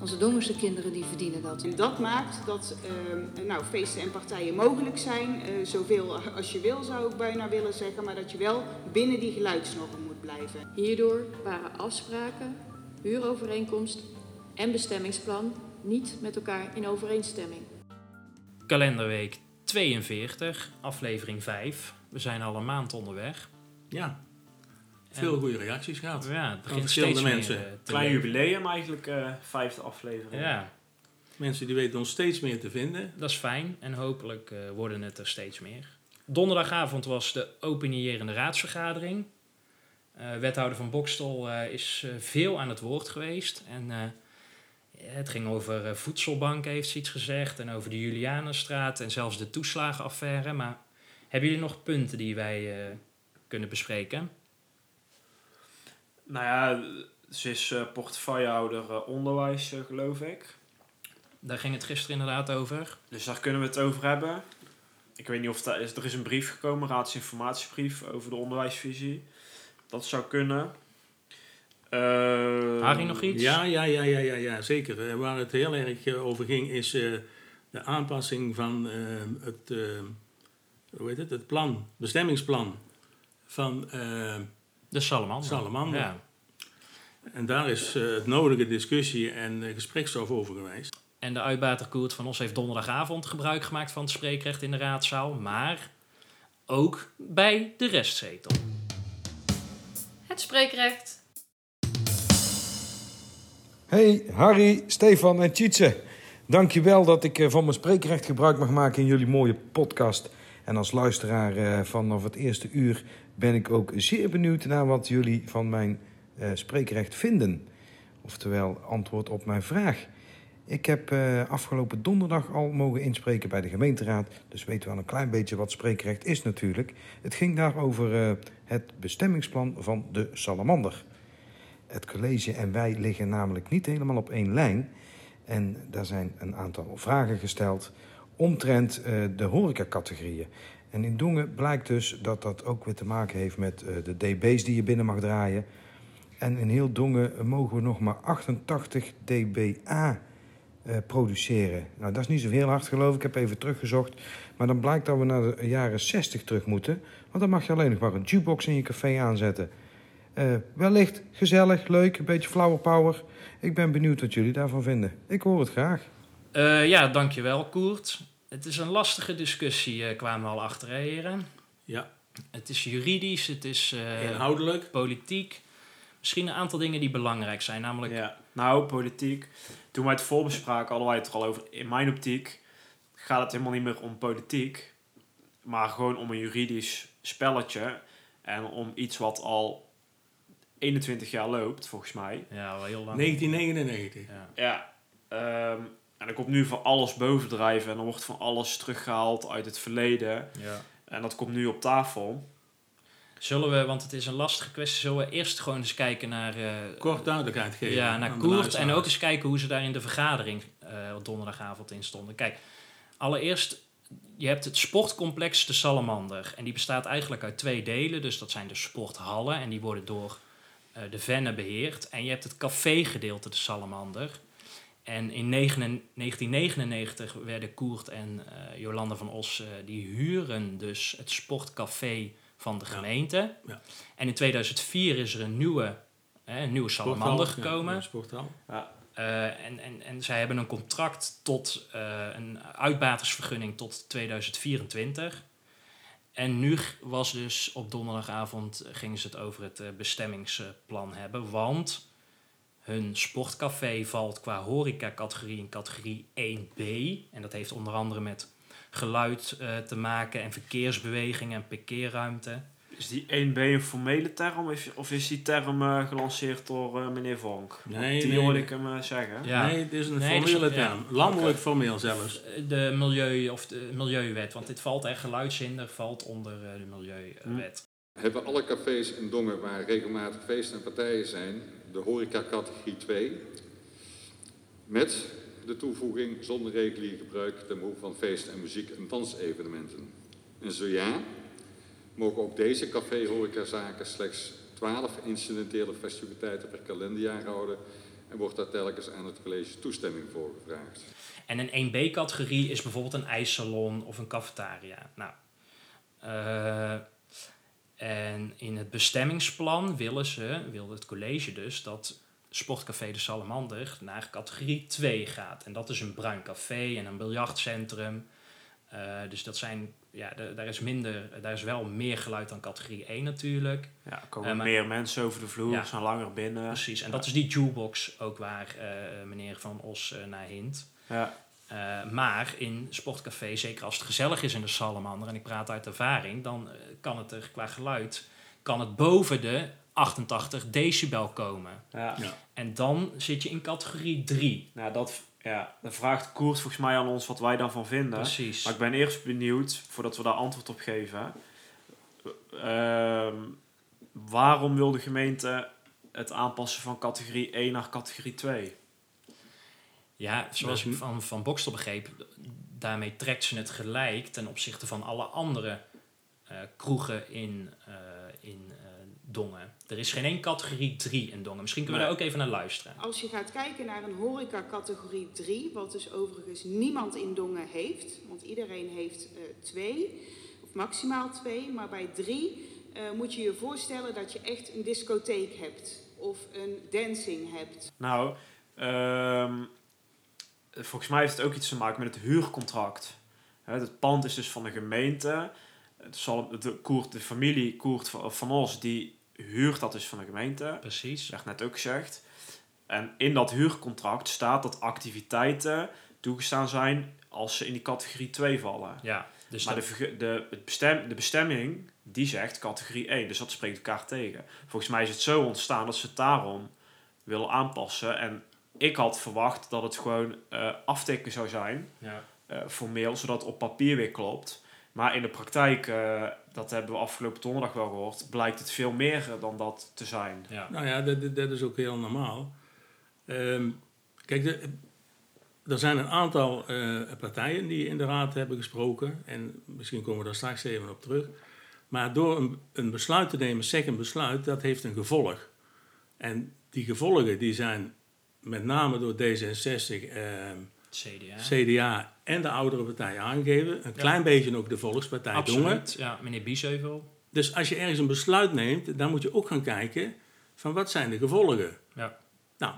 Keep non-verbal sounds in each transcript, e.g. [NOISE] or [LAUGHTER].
onze Dongense kinderen, die verdienen dat. En dat maakt dat uh, nou, feesten en partijen mogelijk zijn, uh, zoveel als je wil zou ik bijna willen zeggen, maar dat je wel binnen die geluidsnorm moet blijven. Hierdoor waren afspraken, huurovereenkomst en bestemmingsplan niet met elkaar in overeenstemming. Kalenderweek 42, aflevering 5. We zijn al een maand onderweg. Ja, veel goede reacties gehad. Ja, het begint steeds mensen. Meer, eh, Klein jubileum eigenlijk, eh, vijfde aflevering. Ja, Mensen die weten ons steeds meer te vinden. dat is fijn en hopelijk eh, worden het er steeds meer. Donderdagavond was de opinierende raadsvergadering. Eh, wethouder van Bokstel eh, is veel aan het woord geweest. En eh, het ging over voedselbanken, heeft ze iets gezegd. En over de Julianenstraat en zelfs de toeslagenaffaire. Maar hebben jullie nog punten die wij eh, kunnen bespreken? Nou ja, ze is eh, portefeuillehouder eh, onderwijs, eh, geloof ik. Daar ging het gisteren inderdaad over. Dus daar kunnen we het over hebben. Ik weet niet of dat is. Er is een brief gekomen, raadsinformatiebrief over de onderwijsvisie. Dat zou kunnen. Eh, Harry nog iets? Ja, ja, ja, ja, ja, ja zeker. Waar het heel erg over ging is eh, de aanpassing van het, hoe heet het, het plan, bestemmingsplan van eh, De Salamander. Salamander. Ja. En daar is eh, het nodige discussie en eh, gesprekstof over geweest. En de uitbater Koert van Os heeft donderdagavond gebruik gemaakt van het spreekrecht in de raadzaal. Maar ook bij de restzetel. Het spreekrecht. Hey Harry, Stefan en Tjitse. Dankjewel dat ik eh, van mijn spreekrecht gebruik mag maken in jullie mooie podcast. En als luisteraar eh, vanaf het eerste uur ben ik ook zeer benieuwd naar wat jullie van mijn eh, spreekrecht vinden. Oftewel antwoord op mijn vraag. Ik heb eh, afgelopen donderdag al mogen inspreken bij de gemeenteraad. Dus weet wel een klein beetje wat spreekrecht is natuurlijk. Het ging daar over eh, het bestemmingsplan van de salamander. Het college en wij liggen namelijk niet helemaal op één lijn. En daar zijn een aantal vragen gesteld omtrent de horecacategorieën. En in Dongen blijkt dus dat dat ook weer te maken heeft met eh, de dB's die je binnen mag draaien. En in heel Dongen mogen we nog maar 88 dBA eh, produceren. Nou, dat is niet zo heel hard geloof ik. Ik heb even teruggezocht. Maar dan blijkt dat we naar de jaren 60 terug moeten. Want dan mag je alleen nog maar een jukebox in je café aanzetten. Eh, wellicht gezellig, leuk, een beetje flower power. Ik ben benieuwd wat jullie daarvan vinden. Ik hoor het graag. Eh, ja, dankjewel Koert. Het is een lastige discussie, eh, kwamen we al achter, hè, heren. Ja, Het is juridisch, het is eh, inhoudelijk. politiek. Misschien een aantal dingen die belangrijk zijn, namelijk... Ja, nou, politiek. Toen wij het voorbespraken, hadden wij het er al over. In mijn optiek gaat het helemaal niet meer om politiek. Maar gewoon om een juridisch spelletje. En om iets wat al 21 jaar loopt, volgens mij. Ja, wel heel lang. 1999. Ja. Ja, ehm, en er komt nu van alles bovendrijven en er wordt van alles teruggehaald uit het verleden. Ja. En dat komt nu op tafel. Zullen we, want het is een lastige kwestie, zullen we eerst gewoon eens kijken naar... eh, Kort duidelijkheid geven. Ja, naar Koert. En ook eens kijken hoe ze daar in de vergadering eh, op donderdagavond in stonden. Kijk, allereerst, je hebt het sportcomplex De Salamander. En die bestaat eigenlijk uit twee delen. Dus dat zijn de sporthallen. En die worden door eh, de Venne beheerd. En je hebt het café-gedeelte De Salamander. En in negen- 1999 werden Koert en eh, Jolanda van Os... eh, die huren dus het sportcafé van de gemeente. Ja. En in 2004 is er een nieuwe, hè, een nieuwe Salamander gekomen. Ja, ja. Eh, en, en, en zij hebben een contract tot eh, een uitbatersvergunning tot 2024. En nu was dus op donderdagavond gingen ze het over het bestemmingsplan hebben. Want hun sportcafé valt qua horeca-categorie in categorie 1B. En dat heeft onder andere met geluid eh, te maken en verkeersbeweging en parkeerruimte. Is die 1B een formele term of, of is die term eh, gelanceerd door eh, meneer Vonk? Nee, die nee. hoorde ik hem zeggen. Ja. Nee, het is een Nee, dus- formele ja. term. Landelijk formeel zelfs. De milieu of de milieuwet, want dit valt echt geluidshinder valt onder de milieuwet. hebben alle cafés en dongen waar regelmatig feesten en partijen zijn, de horeca categorie 2, met de toevoeging zonder regulier gebruik ten behoeve van feesten en muziek- en dansevenementen. En zo ja, mogen ook deze café-horecazaken slechts 12 incidentele festiviteiten per kalenderjaar houden en wordt daar telkens aan het college toestemming voor gevraagd. En een 1B-categorie is bijvoorbeeld een ijssalon of een cafetaria. Nou, eh, en in het bestemmingsplan willen ze, wil het college dus, dat Sportcafé de Salamander naar categorie 2 gaat. En dat is een bruin café en een biljartcentrum. Eh, dus dat zijn, ja, da- daar is minder, daar is wel meer geluid dan categorie 1 natuurlijk. Ja, er komen Eh, maar- meer mensen over de vloer, Ja. zijn langer binnen. Precies, en dat is die jukebox ook waar eh, meneer Van Os naar hint. Ja. Eh, maar in sportcafé, zeker als het gezellig is in de Salamander, en ik praat uit ervaring, dan eh, kan het er qua geluid kan het boven de 88 decibel komen. Ja. Ja. En dan zit je in categorie 3. Nou, dat, ja, dan vraagt Koert volgens mij aan ons wat wij daarvan vinden. Precies. Maar ik ben eerst benieuwd, voordat we daar antwoord op geven. ehm, waarom wil de gemeente het aanpassen van categorie 1 naar categorie 2? Ja, zoals ik van, van Bokstel begreep, daarmee trekt ze het gelijk ten opzichte van alle andere eh, kroegen in, eh, in eh, Dongen. Er is geen één categorie 3 in Dongen. Misschien kunnen we daar ook even naar luisteren. Als je gaat kijken naar een horeca categorie 3, wat dus overigens niemand in Dongen heeft, want iedereen heeft eh, twee, of maximaal twee, maar bij drie eh, moet je je voorstellen dat je echt een discotheek hebt of een dancing hebt. Nou, ehm, volgens mij heeft het ook iets te maken met het huurcontract. Het pand is dus van de gemeente. Het zal, de, Koert, de familie Koert van, van Os, die huurt dat dus van de gemeente. Precies. Dat werd net ook gezegd. En in dat huurcontract staat dat activiteiten toegestaan zijn als ze in die categorie 2 vallen. Ja, dus maar dat- de, de, het bestem, de bestemming, die zegt categorie 1. Dus dat spreekt elkaar tegen. Volgens mij is het zo ontstaan dat ze het daarom willen aanpassen. En ik had verwacht dat het gewoon eh aftikken zou zijn, ja. eh, formeel, zodat het op papier weer klopt. Maar in de praktijk, eh, dat hebben we afgelopen donderdag wel gehoord, blijkt het veel meer eh, dan dat te zijn. Ja. Nou ja, dat, dat- dat is ook heel normaal. Ehm, kijk, de, er zijn een aantal eh, partijen die in de raad hebben gesproken. En misschien komen we daar straks even op terug. Maar door een, een besluit te nemen, zeg een besluit, dat heeft een gevolg. En die gevolgen die zijn met name door D66, ehm, CDA. CDA en de oudere partijen aangegeven. Een klein beetje ook de Volkspartij Dongen. Absoluut. Ja, meneer Biesheuvel. Dus als je ergens een besluit neemt, dan moet je ook gaan kijken van wat zijn de gevolgen. Ja. Nou,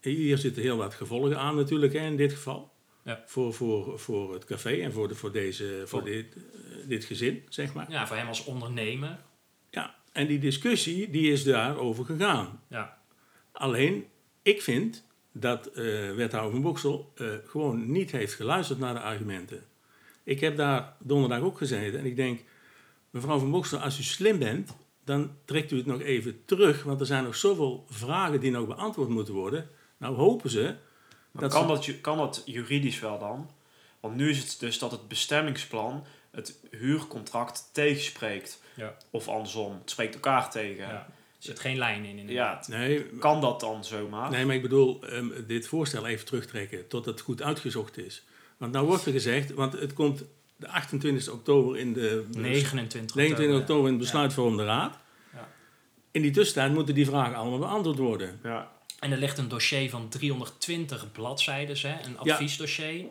hier zitten heel wat gevolgen aan natuurlijk hè, in dit geval. Ja. Voor, voor, voor het café en voor, de, voor, deze, voor Voor- dit, eh, dit gezin, zeg maar. ja, voor hem als ondernemer. Ja, en die discussie die is daarover gegaan. Ja. Alleen, ik vind dat eh wethouder van Boksel eh, gewoon niet heeft geluisterd naar de argumenten. Ik heb daar donderdag ook gezeten en ik denk, mevrouw van Boksel, als u slim bent, dan trekt u het nog even terug, want er zijn nog zoveel vragen die nog beantwoord moeten worden. Nou hopen ze Maar dat kan, ze- dat, kan dat juridisch wel dan? Want nu is het dus dat het bestemmingsplan het huurcontract tegenspreekt. Ja. Of andersom, het spreekt elkaar tegen. ja. Er zit geen lijn in, Ja, inderdaad. Nee, kan dat dan zomaar? nee, maar ik bedoel ehm, dit voorstel even terugtrekken tot het goed uitgezocht is. Want nou wordt er gezegd, want het komt de 28 oktober in de 29 29 oktober. in het besluitvormende raad. Ja. In die tussentijd moeten die vragen allemaal beantwoord worden. Ja. En er ligt een dossier van 320 bladzijden, hè, een adviesdossier.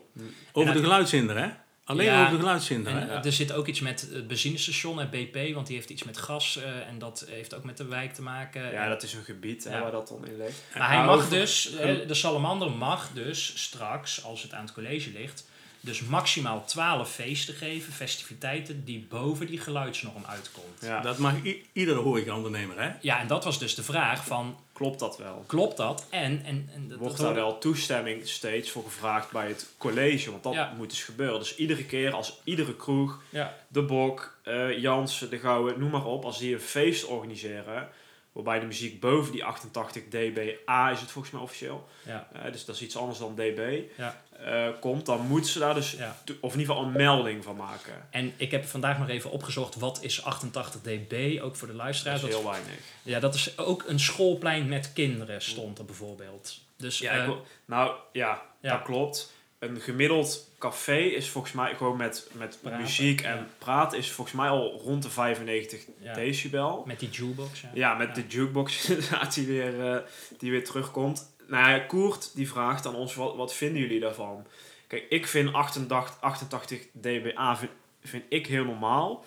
Over de geluidshinder, hè? Alleen Ja, over de eh, er zit ook iets met het benzinestation en BP, want die heeft iets met gas eh, en dat heeft ook met de wijk te maken. ja, dat is een gebied hè, waar dat dan in ligt. Maar hij mag over- dus, eh, de salamander mag dus straks, als het aan het college ligt, dus maximaal 12 feesten geven, festiviteiten, die boven die geluidsnorm uitkomt. Ja. Dat mag iedere horecaondernemer, hè? Ja, en dat was dus de vraag van, Klopt dat wel? klopt dat? En, en, en dat, Wordt daar wel toestemming steeds voor gevraagd bij het college? Want dat Ja. moet dus gebeuren. Dus iedere keer als iedere kroeg, Ja, de Bok, eh Jansen, de Gouwe, noem maar op, als die een feest organiseren, waarbij de muziek boven die 88 dBA is het volgens mij officieel, ja, eh, dus dat is iets anders dan dB, ja, eh, komt, dan moeten ze daar dus, ja. of in ieder geval een melding van maken. En ik heb vandaag nog even opgezocht, wat is 88 dB, ook voor de Dat luisteraars. is Dat- heel weinig. ja, dat is ook een schoolplein met kinderen stond er bijvoorbeeld. Dus Ja, eh, ik nou ja, ja. dat klopt. Een gemiddeld café is volgens mij gewoon met, met Praten, muziek en ja. praat is volgens mij al rond de 95 ja, decibel. met die jukebox. Ja. Ja, met de jukebox [LAUGHS] inderdaad die weer, eh, die weer terugkomt. Nou ja, Koert die vraagt aan ons, wat, wat vinden jullie daarvan? Kijk, ik vind 88, 88 dBA vind, vind ik heel normaal.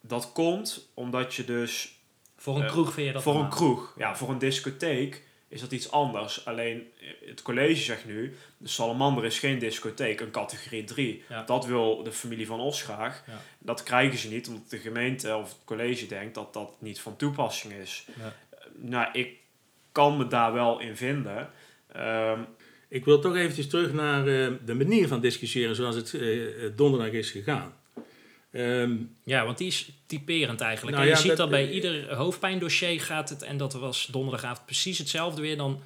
Dat komt omdat je dus Voor een Eh, kroeg vind je dat voor een kroeg, ja, voor een discotheek is dat iets anders. Alleen eh, het college zegt nu, de Salamander is geen discotheek, een categorie 3. Ja. Dat wil de familie van Os graag. Ja. Dat krijgen ze niet, omdat de gemeente of het college denkt dat dat niet van toepassing is. Ja. Eh, Nou, ik kan me daar wel in vinden. Ehm, Ik wil toch eventjes terug naar eh, de manier van discussiëren zoals het donderdag is gegaan. Ehm, Ja, want die is typerend eigenlijk. Nou en je ja, ziet dat- bij ieder hoofdpijndossier gaat het, en dat was donderdagavond precies hetzelfde weer, dan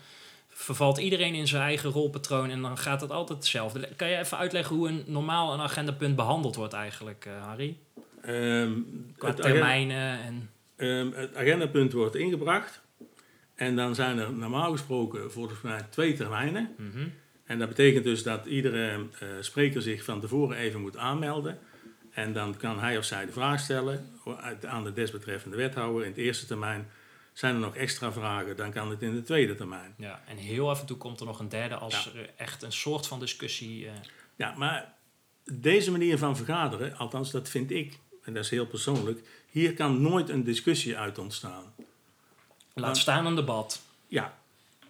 vervalt iedereen in zijn eigen rolpatroon en dan gaat het altijd hetzelfde. Kan je even uitleggen hoe een normaal een agendapunt behandeld wordt eigenlijk, eh, Harry? ehm, Qua agenda, termijnen en... ehm, het agendapunt wordt ingebracht. En dan zijn er normaal gesproken volgens mij twee termijnen. Mhm. En dat betekent dus dat iedere eh, spreker zich van tevoren even moet aanmelden. En dan kan hij of zij de vraag stellen aan de desbetreffende wethouder in het eerste termijn. Zijn er nog extra vragen, dan kan het in de tweede termijn. Ja, en heel af en toe komt er nog een derde als Ja. er echt een soort van discussie... eh, Ja, maar deze manier van vergaderen, althans dat vind ik, en dat is heel persoonlijk, hier kan nooit een discussie uit ontstaan. laat staan een debat. Ja,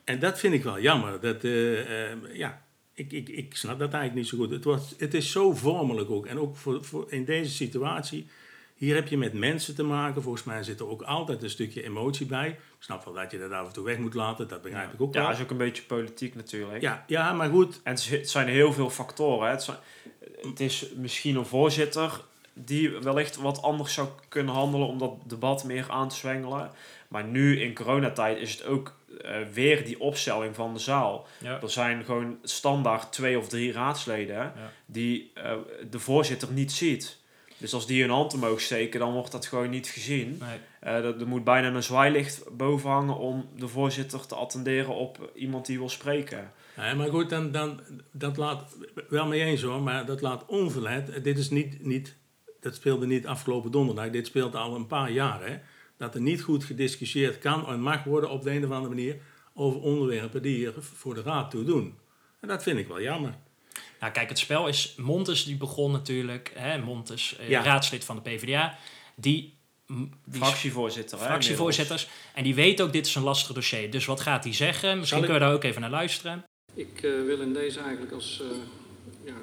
en dat vind ik wel jammer. Dat, eh, ja, ik, ik, ik snap dat eigenlijk niet zo goed. Het, wordt, het is zo vormelijk ook. En ook voor, voor in deze situatie, hier heb je met mensen te maken. Volgens mij zit er ook altijd een stukje emotie bij. Ik snap wel dat je dat af en toe weg moet laten, dat begrijp ik ook ja, dat is ook een beetje politiek natuurlijk. Ja, ja, maar goed, En het zijn heel veel factoren. Hè. Het, zijn- het is misschien een voorzitter die wellicht wat anders zou kunnen handelen om dat debat meer aan te zwengelen. Maar nu in coronatijd is het ook eh, weer die opstelling van de zaal. Ja. Er zijn gewoon standaard twee of drie raadsleden Ja. die eh, de voorzitter niet ziet. Dus als die hun hand omhoog steken, dan wordt dat gewoon niet gezien. Nee. Eh, dat- er moet bijna een zwaailicht boven hangen om de voorzitter te attenderen op iemand die wil spreken. Nee, maar goed, dan, dan, dat laat wel mee eens hoor, maar dat laat onverlet. Dit is niet, niet, dat speelde niet afgelopen donderdag, dit speelt al een paar jaar. Hè, dat er niet goed gediscussieerd kan en mag worden op de een of andere manier over onderwerpen die er voor de raad toe doen. En dat vind ik wel jammer. Nou, kijk, het spel is. Montes die begon natuurlijk. Hè, Montes, eh, Ja. raadslid van de PvdA. Die, Fractievoorzitter. hè, fractievoorzitters. En die weet ook, dit is een lastig dossier. Dus wat gaat hij zeggen? Misschien ik- kunnen we daar ook even naar luisteren. Ik eh, wil in deze eigenlijk als eh, ja,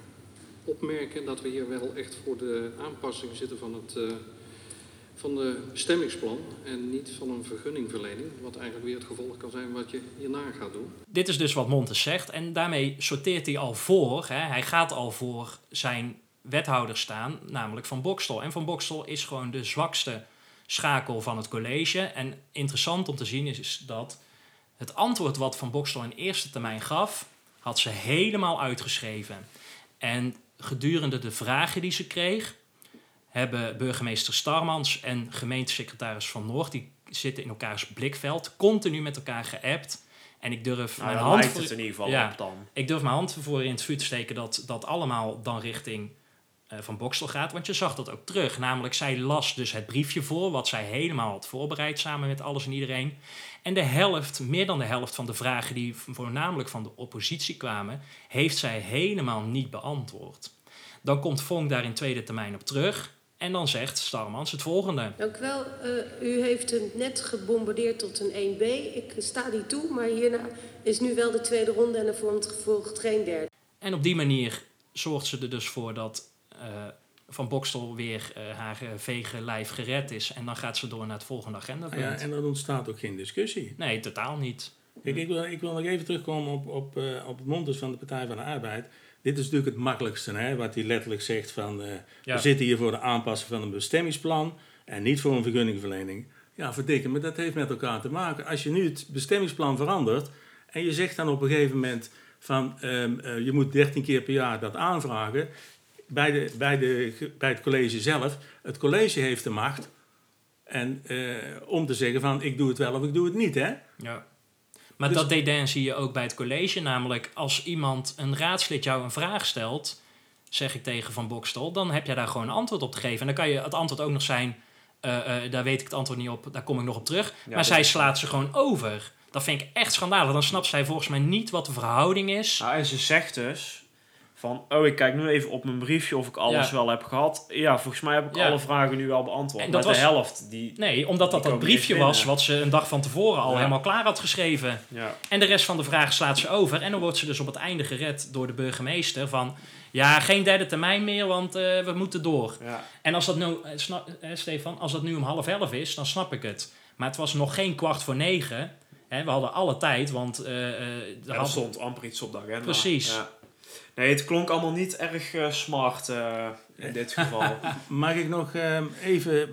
opmerken dat we hier wel echt voor de aanpassing zitten van het eh, van de bestemmingsplan en niet van een vergunningverlening, wat eigenlijk weer het gevolg kan zijn wat je hierna gaat doen. Dit is dus wat Montes zegt. En daarmee sorteert hij al voor. Hè, hij gaat al voor zijn wethouder staan, namelijk Van Bokstel. En Van Bokstel is gewoon de zwakste schakel van het college. En interessant om te zien is, is dat het antwoord wat Van Bokstel in eerste termijn gaf, had ze helemaal uitgeschreven. En gedurende de vragen die ze kreeg, hebben burgemeester Starmans en gemeentesecretaris Van Noord, die zitten in elkaars blikveld, continu met elkaar geappt. En ik durf Nou, mijn hand voor, het in ieder geval Ja. op dan. ik durf mijn hand voor in het vuur te steken dat dat allemaal dan richting eh, Van Bokstel gaat. Want je zag dat ook terug. Namelijk, zij las dus het briefje voor, wat zij helemaal had voorbereid samen met alles en iedereen. En de helft, meer dan de helft van de vragen die voornamelijk van de oppositie kwamen, heeft zij helemaal niet beantwoord. Dan komt Vonk daar in tweede termijn op terug. En dan zegt Starmans het volgende. Dank u wel. Eh, u heeft het net gebombardeerd tot een 1B. Ik sta die toe, maar hierna is nu wel de tweede ronde en er volgt, volgt geen derde. En op die manier zorgt ze er dus voor dat eh, Van Bokstel weer eh, haar vege lijf gered is. En dan gaat ze door naar het volgende agendapunt. Ja, en dan ontstaat ook geen discussie. Nee, totaal niet. Kijk, ik wil, ik wil nog even terugkomen op, op, eh, op het mondes van de Partij van de Arbeid. Dit is natuurlijk het makkelijkste, hè, wat hij letterlijk zegt van... Ja. we zitten hier voor de aanpassing van een bestemmingsplan en niet voor een vergunningverlening. Ja, verdikke, maar dat heeft met elkaar te maken. Als je nu het bestemmingsplan verandert en je zegt dan op een gegeven moment van... ehm, eh, je moet 13 keer per jaar dat aanvragen... Bij, de, bij, de, bij het college zelf, het college heeft de macht... En eh, om te zeggen van ik doe het wel of ik doe het niet, hè? Ja. Maar Dus- dat dédain zie je ook bij het college. Namelijk, als iemand, een raadslid, jou een vraag stelt, zeg ik tegen Van Bokstel, dan heb je daar gewoon een antwoord op te geven. En dan kan je het antwoord ook nog zijn, eh, eh, daar weet ik het antwoord niet op, daar kom ik nog op terug. maar zij slaat ze gewoon over. Dat vind ik echt schandalig. Dan snapt zij volgens mij niet wat de verhouding is. Nou, en ze zegt dus van, oh, ik kijk nu even op mijn briefje of ik alles Ja. wel heb gehad. Ja, volgens mij heb ik Ja. alle vragen nu wel beantwoord. En dat de was- helft, die... Nee, omdat dat dat briefje was wat ze een dag van tevoren al Ja. helemaal klaar had geschreven. Ja. En de rest van de vragen slaat ze over. En dan wordt ze dus op het einde gered door de burgemeester van... Ja, geen derde termijn meer, want eh, we moeten door. Ja. En als dat nu, eh, eh, Stefan, als dat nu om half elf is, dan snap ik het. Maar het was nog geen kwart voor negen. Hè, we hadden alle tijd, want... er had- stond amper iets op de agenda. Precies. Nee, het klonk allemaal niet erg eh, smart eh, in dit geval. [LAUGHS] Mag ik nog ehm, even...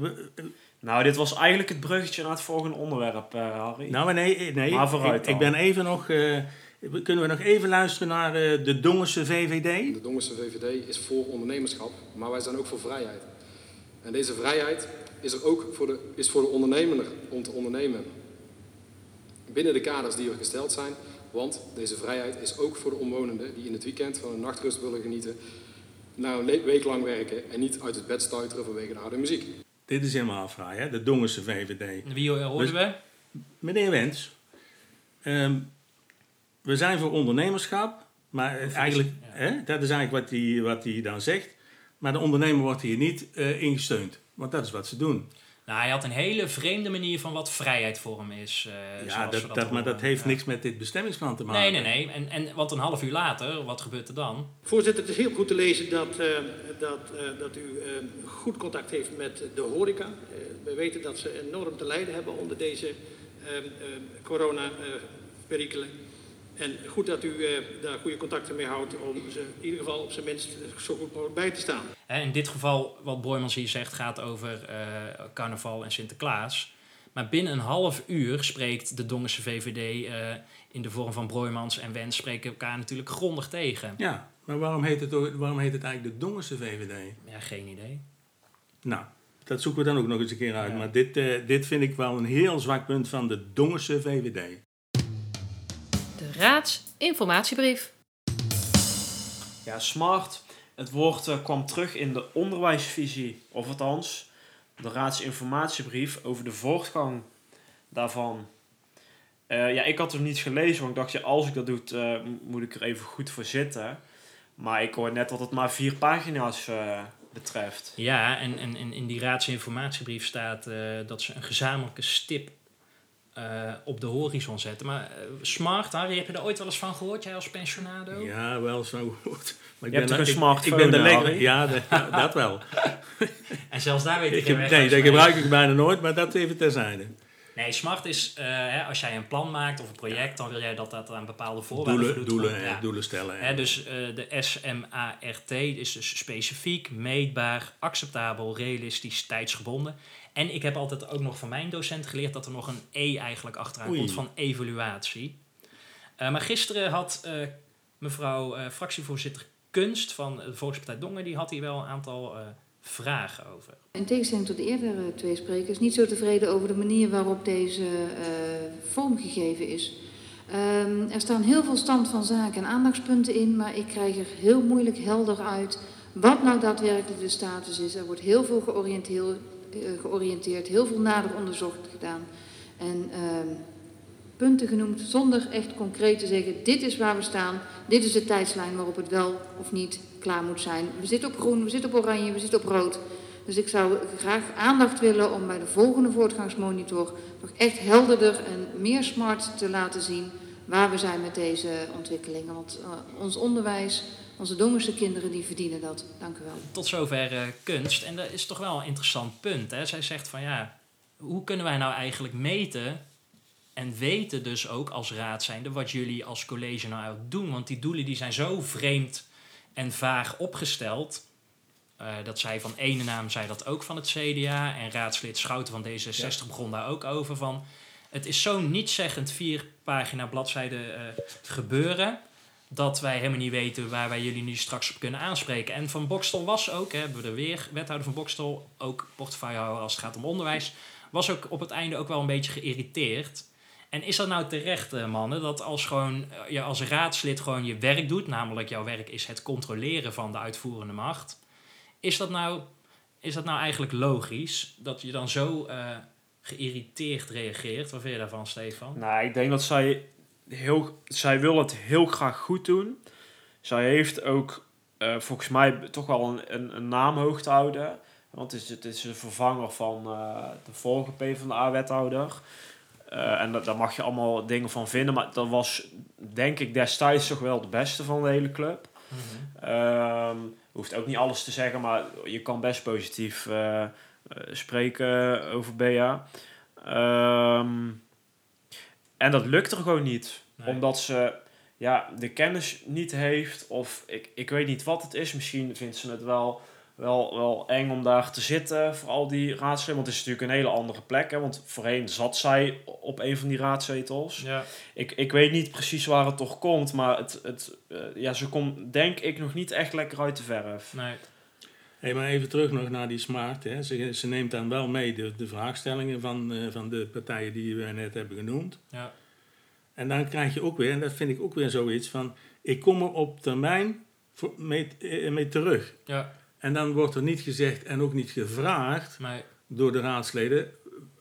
nou, dit was eigenlijk het bruggetje naar het volgende onderwerp, eh, Harry. Nou, nee, nee Maar vooruit ik, ben even nog... eh, kunnen we nog even luisteren naar eh, de Dongense VVD? De Dongense VVD is voor ondernemerschap, maar wij zijn ook voor vrijheid. En deze vrijheid is er ook voor de, is voor de ondernemer om te ondernemen. Binnen de kaders die er gesteld zijn, want deze vrijheid is ook voor de omwonenden die in het weekend van een nachtrust willen genieten, na een week lang werken en niet uit het bed stuiteren vanwege de harde muziek. Dit is helemaal fraai, hè? De Dongense VVD. Wie hoorden Dus- we? Meneer Wens, ehm, we zijn voor ondernemerschap, maar eigenlijk, hè, dat is eigenlijk wat hij wat hij dan zegt. Maar de ondernemer wordt hier niet eh ingesteund, want dat is wat ze doen. Nou, hij had een hele vreemde manier van wat vrijheid voor hem is. eh, ja, zoals we dat, dat, maar dat heeft Ja. niks met dit bestemmingsplan te maken. Nee, nee, nee. En, en want een half uur later, wat gebeurt er dan? Voorzitter, het is heel goed te lezen dat, eh, dat, eh, dat u eh, goed contact heeft met de horeca. Eh, we weten dat ze enorm te lijden hebben onder deze eh, eh, corona-perikelen. En goed dat u eh, daar goede contacten mee houdt om ze in ieder geval op zijn minst zo goed mogelijk bij te staan. Hè, in dit geval, wat Boymans hier zegt, gaat over eh, carnaval en Sinterklaas. Maar binnen een half uur spreekt de Dongense VVD eh, in de vorm van Broijmans en Wens spreken elkaar natuurlijk grondig tegen. Ja, maar waarom heet het, waarom heet het eigenlijk de Dongense VVD? Ja, geen idee. Nou, dat zoeken we dan ook nog eens een keer uit. Maar dit, eh, dit vind ik wel een heel zwak punt van de Dongense VVD. De raadsinformatiebrief. Ja, smart. Het woord eh, kwam terug in de onderwijsvisie, of althans de raadsinformatiebrief over de voortgang daarvan. Eh, ja, ik had hem niet gelezen, want ik dacht, ja, als ik dat doe, eh, moet ik er even goed voor zitten. Maar ik hoor net dat het maar vier pagina's eh, betreft. Ja, en, en, en in die raadsinformatiebrief staat eh, dat ze een gezamenlijke stip eh, op de horizon zetten. Maar eh, smart, Harry, heb je er ooit wel eens van gehoord, jij als pensionado? Ja, wel zo goed. Maar Je hebt toch daar- een ik- smartphone, Ik ben hè, lekker. Ja, dat, ja, dat wel. [LAUGHS] En zelfs daar weet ik, Ik geen heb, weg nee, dat gebruik ik bijna nooit, maar dat even terzijde. Nee, smart is eh, hè, als jij een plan maakt of een project, dan wil jij dat dat aan bepaalde voorwaarden Doelen, voldoet. doelen, stellen. Hè, dus eh, de SMART is dus specifiek, meetbaar, acceptabel, realistisch, tijdsgebonden. En ik heb altijd ook nog van mijn docent geleerd dat er nog een E eigenlijk achteraan Oei. komt van evaluatie. Eh, maar gisteren had eh, mevrouw eh, fractievoorzitter Kunst van de Volkspartij Dongen, die had hier wel een aantal eh, vragen over. In tegenstelling tot de eerdere twee sprekers, niet zo tevreden over de manier waarop deze eh, vormgegeven is. Ehm, er staan heel veel stand van zaken en aandachtspunten in, maar ik krijg er heel moeilijk helder uit wat nou daadwerkelijk de status is. Er wordt heel veel georiënteerd, georiënteerd heel veel nader onderzocht gedaan. En ehm, punten genoemd zonder echt concreet te zeggen: dit is waar we staan, dit is de tijdslijn waarop het wel of niet klaar moet zijn. We zitten op groen, we zitten op oranje, we zitten op rood. Dus ik zou graag aandacht willen om bij de volgende voortgangsmonitor nog echt helderder en meer smart te laten zien waar we zijn met deze ontwikkelingen. Want uh, ons onderwijs Onze Dongense kinderen die verdienen dat. Dank u wel. Tot zover eh, kunst. En dat is toch wel een interessant punt. Hè? Zij zegt van ja, hoe kunnen wij nou eigenlijk meten en weten dus ook als raad zijnde wat jullie als college nou doen? Want die doelen die zijn zo vreemd en vaag opgesteld. Eh, dat zij van ene naam zei dat ook van het CDA. En raadslid Schouten van D66 begon daar ook over van. Het is zo'n nietszeggend vier pagina bladzijde eh, gebeuren. Dat wij helemaal niet weten waar wij jullie nu straks op kunnen aanspreken. En Van Bokstel was ook, hè, hebben we er weer, wethouder van Bokstel, ook portefeuillehouder als het gaat om onderwijs, was ook op het einde ook wel een beetje geïrriteerd. En is dat nou terecht, eh, mannen, dat als gewoon eh, je als raadslid gewoon je werk doet, namelijk jouw werk is het controleren van de uitvoerende macht, is dat nou, is dat nou eigenlijk logisch dat je dan zo eh, geïrriteerd reageert? Wat vind je daarvan, Stefan? Nou, ik denk dat zij heel, zij wil het heel graag goed doen. Zij heeft ook eh, volgens mij toch wel een, een, een naam hoog te houden. Want het is, het is een vervanger van eh, de vorige PvdA-wethouder. Eh en dat, daar mag je allemaal dingen van vinden. Maar dat was denk ik destijds toch wel de beste van de hele club. Ehm, hoeft ook niet alles te zeggen, maar je kan best positief spreken over Bea. Ehm, en dat lukt er gewoon niet. Nee. Omdat ze ja, de kennis niet heeft. Of ik, ik weet niet wat het is. Misschien vindt ze het wel, wel, wel eng om daar te zitten. Voor al die raadsleden. Want het is natuurlijk een hele andere plek. Hè? Want voorheen zat zij op een van die raadzetels. Ja. Ik, ik weet niet precies waar het toch komt. Maar het, het, eh, ja, ze komt denk ik nog niet echt lekker uit de verf. Nee. Hey, maar even terug nog naar die smart. Hè. Ze, ze neemt dan wel mee de, de vraagstellingen van, eh, van de partijen die we net hebben genoemd. Ja. En dan krijg je ook weer, en dat vind ik ook weer zoiets van, ik kom er op termijn voor, mee, eh, mee terug. Ja. En dan wordt er niet gezegd en ook niet gevraagd Nee. door de raadsleden,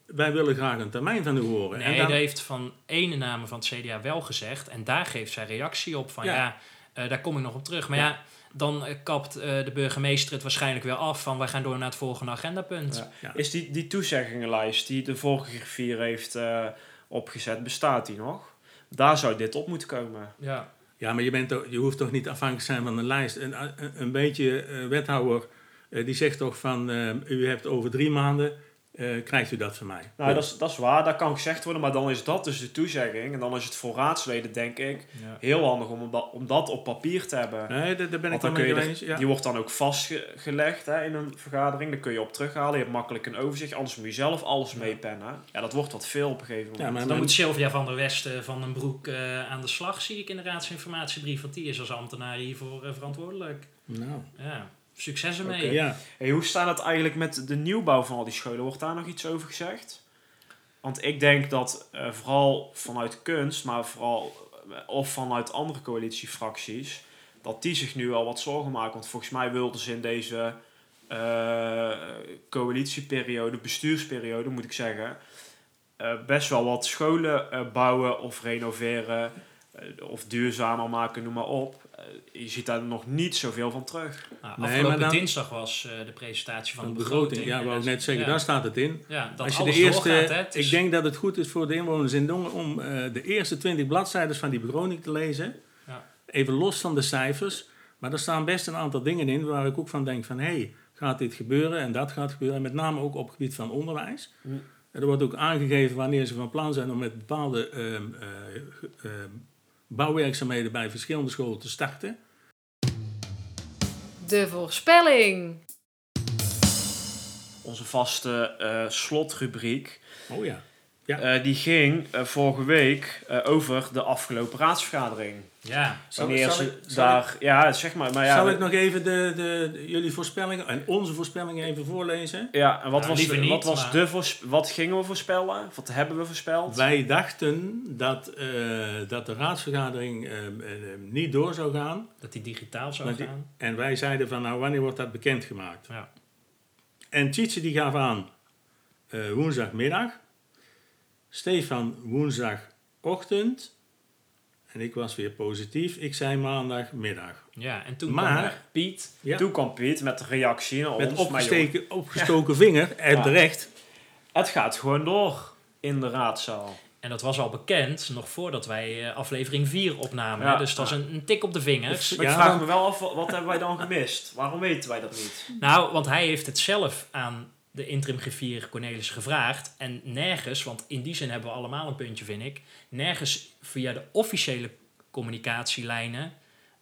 wij willen graag een termijn van u horen. Nee, en dan, dat heeft van ene namen van het CDA wel gezegd. En daar geeft zij reactie op van ja, Ja. eh, daar kom ik nog op terug. Maar Ja. ja, dan eh, kapt eh, de burgemeester het waarschijnlijk weer af van wij gaan door naar het volgende agendapunt. Ja. Ja. Is die, die toezeggingenlijst die de vorige griffier heeft eh, opgezet, bestaat die nog? Daar zou dit op moeten komen. Ja. Ja, maar je, bent toch, je hoeft toch niet afhankelijk te zijn van een lijst. Een, een, een beetje eh, wethouder, eh, die zegt toch van, eh, u hebt over drie maanden, eh, krijgt u dat van mij. Nou, dat is, dat is waar, dat kan gezegd worden, maar dan is dat dus de toezegging. En dan is het voor raadsleden, denk ik, Ja. heel handig om dat, om dat op papier te hebben. Nee, daar, daar ben ik dan kun eens. Ja. Die wordt dan ook vastgelegd hè, in een vergadering. Daar kun je op terughalen. Je hebt makkelijk een overzicht. Anders moet je zelf alles meepennen. Ja, dat wordt wat veel op een gegeven moment. Ja, maar Dan moet Sylvia van der Westen van den Broek eh, aan de slag, zie ik in de raadsinformatiebrief. Want die is als ambtenaar hiervoor eh, verantwoordelijk. Nou, Ja, succes ermee. Ja. Hey, hoe staat het eigenlijk met de nieuwbouw van al die scholen? Wordt daar nog iets over gezegd? Want ik denk dat eh, vooral vanuit kunst, maar vooral eh, of vanuit andere coalitiefracties, dat die zich nu al wat zorgen maken. Want volgens mij wilden ze in deze eh, coalitieperiode, bestuursperiode moet ik zeggen, best wel wat scholen bouwen of renoveren of duurzamer maken, noem maar op. Eh, je ziet daar nog niet zoveel van terug. Nou, Nee, afgelopen maar dan- dinsdag was eh, de presentatie van Van de de begroting. begroting, ja, wou ik net zeggen, ja. daar staat het in. Ja, dat Als je alles de eerste, doorgaat. Hè? Het is- ik denk dat het goed is voor de inwoners in Dongen om eh, de eerste 20 bladzijden van die begroting te lezen. Ja. Even los van de cijfers. Maar er staan best een aantal dingen in waar ik ook van denk van... hé, hey, gaat dit gebeuren en dat gaat gebeuren. En met name ook op het gebied van onderwijs. Hm. En er wordt ook aangegeven wanneer ze van plan zijn om met bepaalde ehm, eh, ehm, bouwwerkzaamheden bij verschillende scholen te starten. De voorspelling. Onze vaste eh, slotrubriek. Oh ja. Ja. Eh, die ging eh, vorige week eh, over de afgelopen raadsvergadering. Ja, Zal- Wanneer zal ze ik- zal daar... Ja, zeg maar. maar ja, Zal we- ik nog even de, de, de- jullie voorspellingen en onze voorspellingen even voorlezen? Ja, en wat, Nou, was, liever de, niet, wat, was maar- de wat gingen we voorspellen? Wat hebben we voorspeld? Wij dachten dat, eh, dat de raadsvergadering eh, eh, niet door zou gaan. dat die digitaal zou die- gaan. En wij zeiden van nou, wanneer wordt dat bekendgemaakt? Ja. En Tjitse die gaf aan eh, woensdagmiddag. Stefan woensdagochtend. En ik was weer positief. Ik zei maandagmiddag. Ja, en toen Maar- kwam Piet. Ja. Toen kwam Piet met de reactie naar Met ons. opgesteken, opgestoken vinger en Ja. terecht. het gaat gewoon door in de raadzaal. En dat was al bekend nog voordat wij eh, aflevering 4 opnamen. Ja. dus het was een, een tik op de vingers. Maar ik vraag me wel af, wat wat hebben wij dan gemist? Waarom weten wij dat niet? Nou, want hij heeft het zelf aan de interim griffier Cornelis gevraagd. En nergens, want in die zin hebben we allemaal een puntje, vind ik. Nergens via de officiële communicatielijnen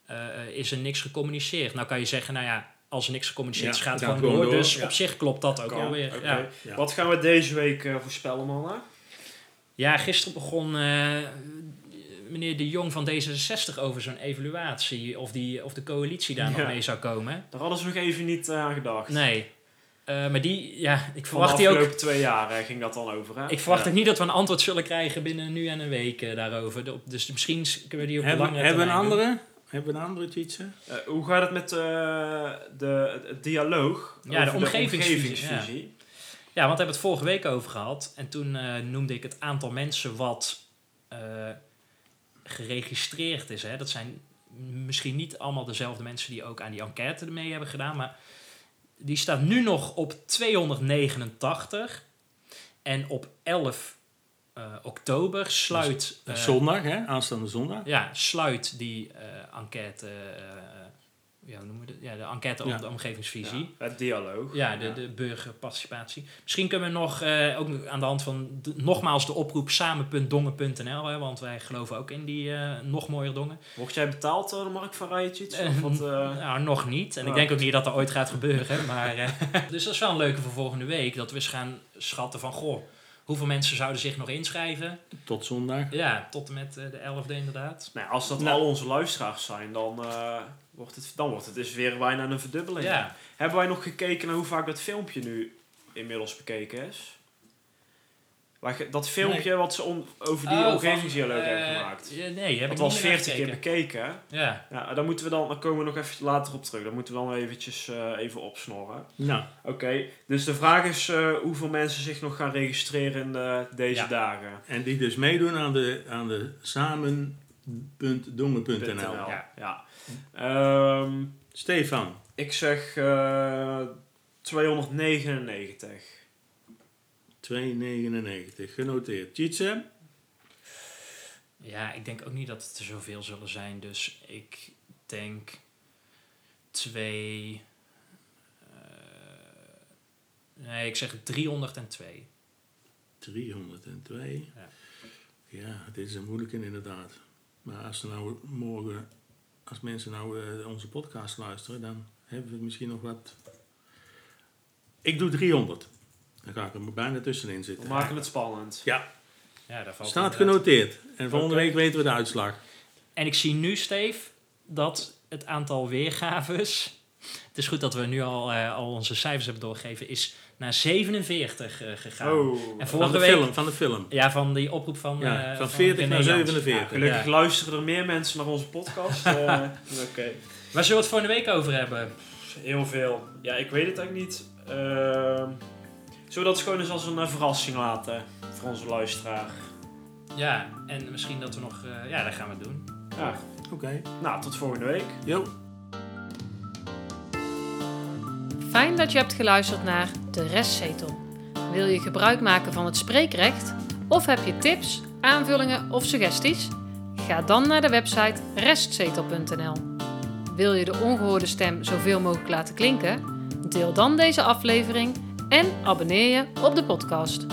eh, is er niks gecommuniceerd. Nou kan je zeggen, nou ja, als er niks gecommuniceerd is, Ja, gaat het gewoon door. Dus ja. op zich klopt dat ook Kan, alweer. Ja. Ja. Wat gaan we deze week eh, voorspellen, mannen? ja, gisteren begon eh, meneer De Jong van D66 over zo'n evaluatie. Of, die, of de coalitie daar Ja. nog mee zou komen. Daar hadden ze nog even niet aan gedacht. Nee. Eh, maar die, ja, ik de verwacht die ook afgelopen twee jaar ging dat dan over, hè? Ik verwacht Ja. ook niet dat we een antwoord zullen krijgen binnen nu en een week eh, daarover. De- Dus misschien kunnen we die op de Hebben, hebben we een doen. andere? Hebben we een andere, Tjitse? Eh, hoe gaat het met eh, de, het dialoog? Ja, de omgevingsvisie, omgevingsvisie? Ja, want we hebben het vorige week over gehad. En toen eh, noemde ik het aantal mensen wat eh, geregistreerd is. Hè. Dat zijn misschien niet allemaal dezelfde mensen die ook aan die enquête mee hebben gedaan. Maar die staat nu nog op 289. En op 11 eh, oktober sluit... Is eh, zondag, hè? Aanstaande zondag. Ja, sluit die eh, enquête, ja, hoe noemen we dat? Ja, de enquête Ja. de omgevingsvisie. Ja, het dialoog. Ja, de, de burgerparticipatie. Misschien kunnen we nog, eh, ook aan de hand van de- nogmaals de oproep samen.dongen.nl, hè, want wij geloven ook in die eh, nog mooier dongen. Word jij betaald door de Mark van Rijtjes? Of wat, eh? [LAUGHS] Nou, nog niet. En ik Oh. denk ook niet dat dat ooit gaat gebeuren. Maar, [LAUGHS] dus dat is wel een leuke voor volgende week, dat we eens gaan schatten van, goh, hoeveel mensen zouden zich nog inschrijven? Tot zondag. Ja, tot en met de 11e inderdaad. Nou, als dat Nou. al onze luisteraars zijn, dan, wordt het, dan wordt het dus weer bijna een verdubbeling. Ja. Hebben wij nog gekeken naar hoe vaak dat filmpje nu inmiddels bekeken is? Dat filmpje wat ze om, over die Oh, omgevingsdialoog van, hebben eh, gemaakt. ja, nee, heb dat ik was 40 keer bekeken. Ja. Ja, daar moeten we dan, daar komen we nog even later op terug. Daar moeten we dan eventjes eh, even opsnorren. Nou, Oké, dus de vraag is eh, hoeveel mensen zich nog gaan registreren in eh, deze Ja. dagen. en die dus meedoen aan de, aan de samen.dongen.nl. .nl. Ja. Ja. Ehm, Stefan, ik zeg eh 299. 2,99. Genoteerd. Tjitse? Ja, ik denk ook niet dat het er zoveel zullen zijn. Dus ik denk twee. eh, nee, ik zeg 302. 302. Ja. Ja, dit is een moeilijke inderdaad. Maar als ze nou morgen, als mensen nou eh, onze podcast luisteren, dan hebben we misschien nog wat. Ik doe 300. Dan ga ik er bijna tussenin We zitten. maken het spannend. Ja, Ja, daar valt staat inderdaad- genoteerd. En volgende week weten we de uitslag. En ik zie nu, Steve, dat het aantal weergaves. Het is goed dat we nu al, eh, al onze cijfers hebben doorgegeven. Is naar 47 eh, gegaan. Oh, En Van vorige de week. film. Van de film. Ja, van die oproep van. Ja, eh, van 40 René naar Jans. 47. gelukkig Ja. luisteren er meer mensen naar onze podcast. eh, [LAUGHS] Oké. Waar zullen we het volgende week over hebben? Heel veel. Ja, ik weet het eigenlijk niet. Ehm zullen we dat gewoon eens als een verrassing laten voor onze luisteraar? Ja, en misschien dat we nog. eh, ja, dat gaan we doen. Ja. Oké. Nou, tot volgende week. Jo. Fijn dat je hebt geluisterd naar De Restzetel. Wil je gebruik maken van het spreekrecht? Of heb je tips, aanvullingen of suggesties? Ga dan naar de website restzetel.nl. Wil je de ongehoorde stem zoveel mogelijk laten klinken? Deel dan deze aflevering en abonneer je op de podcast.